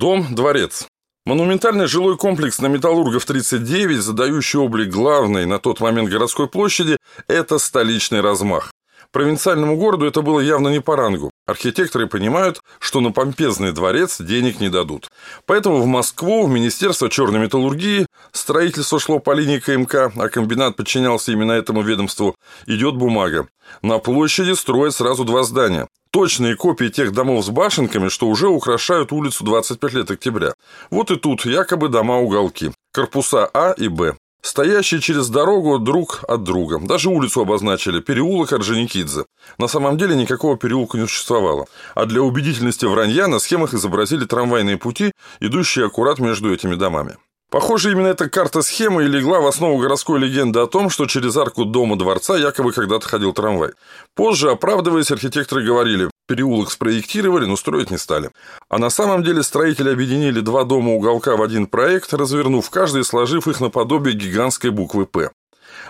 Дом, дворец. Монументальный жилой комплекс на Металлургов 39, задающий облик главной на тот момент городской площади, это столичный размах. Провинциальному городу это было явно не по рангу. Архитекторы понимают, что на помпезный дворец денег не дадут. Поэтому в Москву, в Министерство черной металлургии, строительство шло по линии КМК, а комбинат подчинялся именно этому ведомству, идет бумага. На площади строят сразу два здания. Точные копии тех домов с башенками, что уже украшают улицу 25 лет октября. Вот и тут якобы дома-уголки. Корпуса А и Б. Стоящие через дорогу друг от друга. Даже улицу обозначили – переулок Орджоникидзе. На самом деле никакого переулка не существовало. А для убедительности вранья на схемах изобразили трамвайные пути, идущие аккурат между этими домами. Похоже, именно эта карта схемы и легла в основу городской легенды о том, что через арку дома дворца якобы когда-то ходил трамвай. Позже, оправдываясь, архитекторы говорили, переулок спроектировали, но строить не стали. А на самом деле строители объединили два дома уголка в один проект, развернув каждый и сложив их наподобие гигантской буквы «П».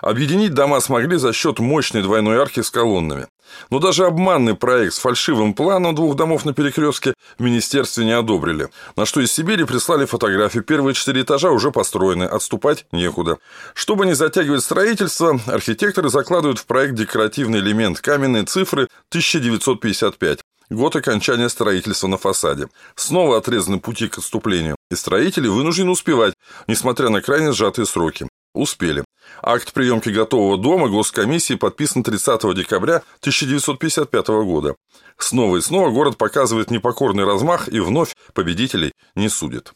Объединить дома смогли за счет мощной двойной арки с колоннами. Но даже обманный проект с фальшивым планом двух домов на перекрестке в министерстве не одобрили. На что из Сибири прислали фотографии. Первые четыре этажа уже построены, отступать некуда. Чтобы не затягивать строительство, архитекторы закладывают в проект декоративный элемент каменные цифры 1955 год окончания строительства на фасаде. Снова отрезаны пути к отступлению, и строители вынуждены успевать, несмотря на крайне сжатые сроки. Успели. Акт приемки готового дома Госкомиссии подписан 30 декабря 1955 года. Снова и снова город показывает непокорный размах и вновь победителей не судит.